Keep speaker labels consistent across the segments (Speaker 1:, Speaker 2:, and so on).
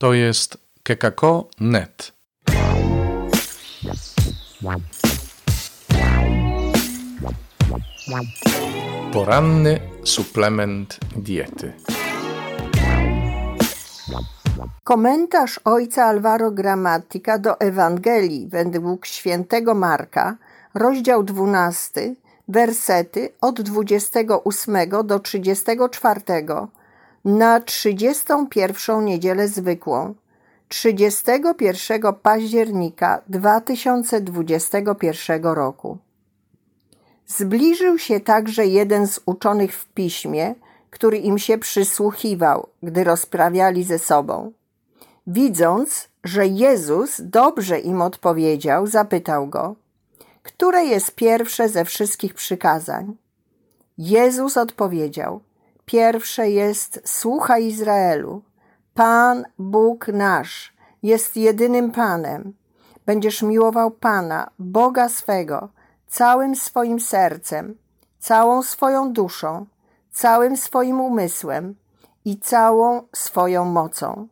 Speaker 1: To jest kekako.net. Poranny suplement diety.
Speaker 2: Komentarz ojca Alvaro Gramatika do Ewangelii według świętego Marka, rozdział 12, wersety od 28 do 34 na 31 niedzielę zwykłą, 31 października 2021 roku. Zbliżył się także jeden z uczonych w piśmie, który im się przysłuchiwał, gdy rozprawiali ze sobą. Widząc, że Jezus dobrze im odpowiedział, zapytał go: Które jest pierwsze ze wszystkich przykazań? Jezus odpowiedział: Pierwsze jest: Słuchaj Izraelu. Pan, Bóg nasz, jest jedynym Panem. Będziesz miłował Pana, Boga swego, całym swoim sercem, całą swoją duszą, całym swoim umysłem i całą swoją mocą.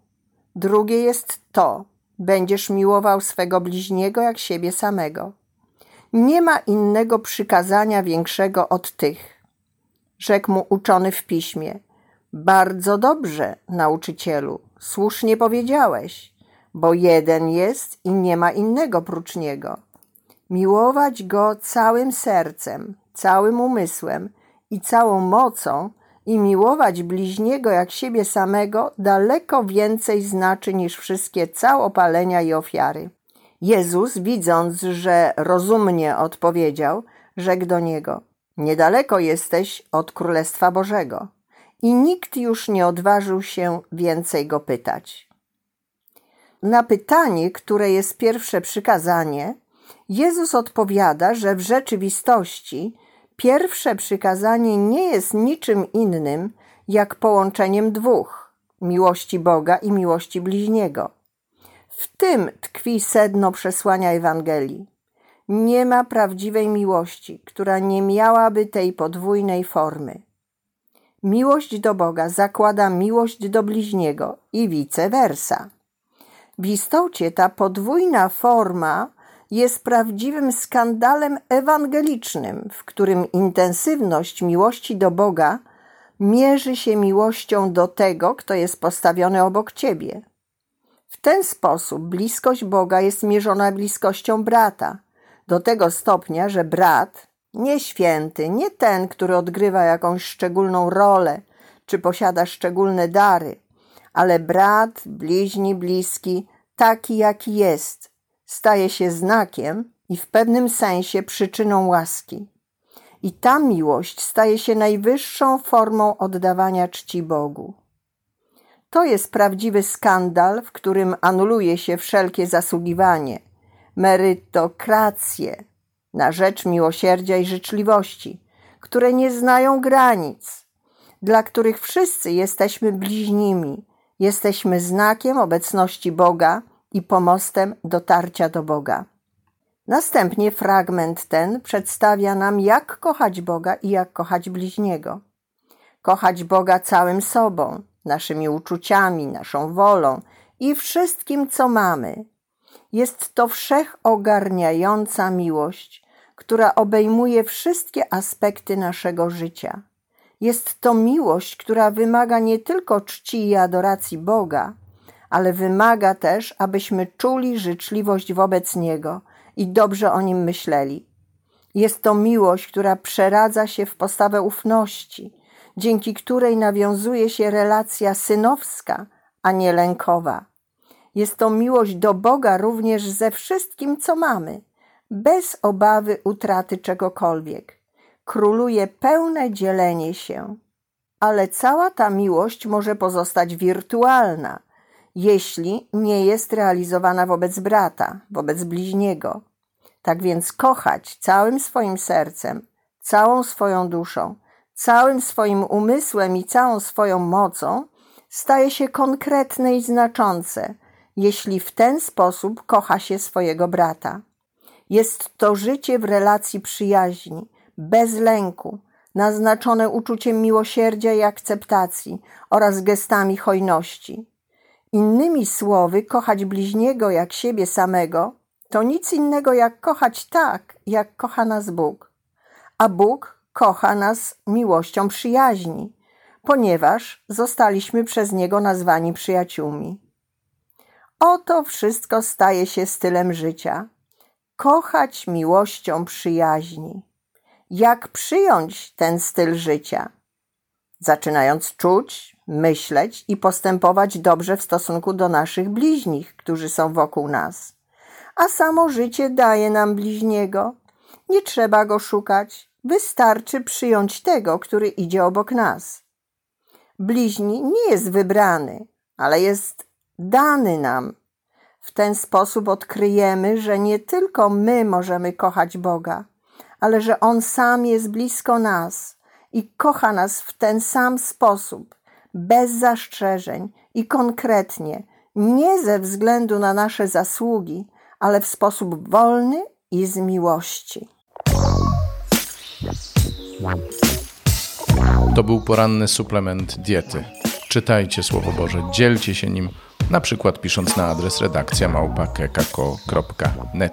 Speaker 2: Drugie jest to: będziesz miłował swego bliźniego jak siebie samego. Nie ma innego przykazania większego od tych. Rzekł mu uczony w piśmie: Bardzo dobrze, nauczycielu, słusznie powiedziałeś, bo jeden jest i nie ma innego prócz niego. Miłować go całym sercem, całym umysłem i całą mocą i miłować bliźniego jak siebie samego daleko więcej znaczy niż wszystkie całopalenia i ofiary. Jezus, widząc, że rozumnie odpowiedział, rzekł do niego: Niedaleko jesteś od Królestwa Bożego. I nikt już nie odważył się więcej go pytać. Na pytanie, które jest pierwsze przykazanie, Jezus odpowiada, że w rzeczywistości pierwsze przykazanie nie jest niczym innym jak połączeniem dwóch miłości Boga i miłości bliźniego. W tym tkwi sedno przesłania Ewangelii. Nie ma prawdziwej miłości, która nie miałaby tej podwójnej formy. Miłość do Boga zakłada miłość do bliźniego i vice versa. W istocie ta podwójna forma jest prawdziwym skandalem ewangelicznym, w którym intensywność miłości do Boga mierzy się miłością do tego, kto jest postawiony obok ciebie. W ten sposób bliskość Boga jest mierzona bliskością brata, do tego stopnia, że brat, nie święty, nie ten, który odgrywa jakąś szczególną rolę czy posiada szczególne dary, ale brat, bliźni, bliski, taki jaki jest, staje się znakiem i w pewnym sensie przyczyną łaski. I ta miłość staje się najwyższą formą oddawania czci Bogu. To jest prawdziwy skandal, w którym anuluje się wszelkie zasługiwanie, merytokrację na rzecz miłosierdzia i życzliwości, które nie znają granic, dla których wszyscy jesteśmy bliźnimi, jesteśmy znakiem obecności Boga i pomostem dotarcia do Boga. Następnie fragment ten przedstawia nam, jak kochać Boga i jak kochać bliźniego. Kochać Boga całym sobą, naszymi uczuciami, naszą wolą i wszystkim, co mamy. Jest to wszechogarniająca miłość, która obejmuje wszystkie aspekty naszego życia. Jest to miłość, która wymaga nie tylko czci i adoracji Boga, ale wymaga też, abyśmy czuli życzliwość wobec Niego i dobrze o Nim myśleli. Jest to miłość, która przeradza się w postawę ufności, dzięki której nawiązuje się relacja synowska, a nie lękowa. Jest to miłość do Boga również ze wszystkim, co mamy, bez obawy utraty czegokolwiek. Króluje pełne dzielenie się. Ale cała ta miłość może pozostać wirtualna – jeśli nie jest realizowana wobec brata, wobec bliźniego. Tak więc kochać całym swoim sercem, całą swoją duszą, całym swoim umysłem i całą swoją mocą staje się konkretne i znaczące, jeśli w ten sposób kocha się swojego brata. Jest to życie w relacji przyjaźni, bez lęku, naznaczone uczuciem miłosierdzia i akceptacji oraz gestami hojności. Innymi słowy, kochać bliźniego jak siebie samego to nic innego jak kochać tak, jak kocha nas Bóg. A Bóg kocha nas miłością przyjaźni, ponieważ zostaliśmy przez Niego nazwani przyjaciółmi. Oto wszystko staje się stylem życia. Kochać miłością przyjaźni. Jak przyjąć ten styl życia? Zaczynając czuć, myśleć i postępować dobrze w stosunku do naszych bliźnich, którzy są wokół nas. A samo życie daje nam bliźniego. Nie trzeba go szukać, wystarczy przyjąć tego, który idzie obok nas. Bliźni nie jest wybrany, ale jest dany nam. W ten sposób odkryjemy, że nie tylko my możemy kochać Boga, ale że On sam jest blisko nas i kocha nas w ten sam sposób, bez zastrzeżeń i konkretnie, nie ze względu na nasze zasługi, ale w sposób wolny i z miłości.
Speaker 1: To był poranny suplement diety. Czytajcie Słowo Boże, dzielcie się nim, na przykład pisząc na adres redakcja małpa.kekako.net.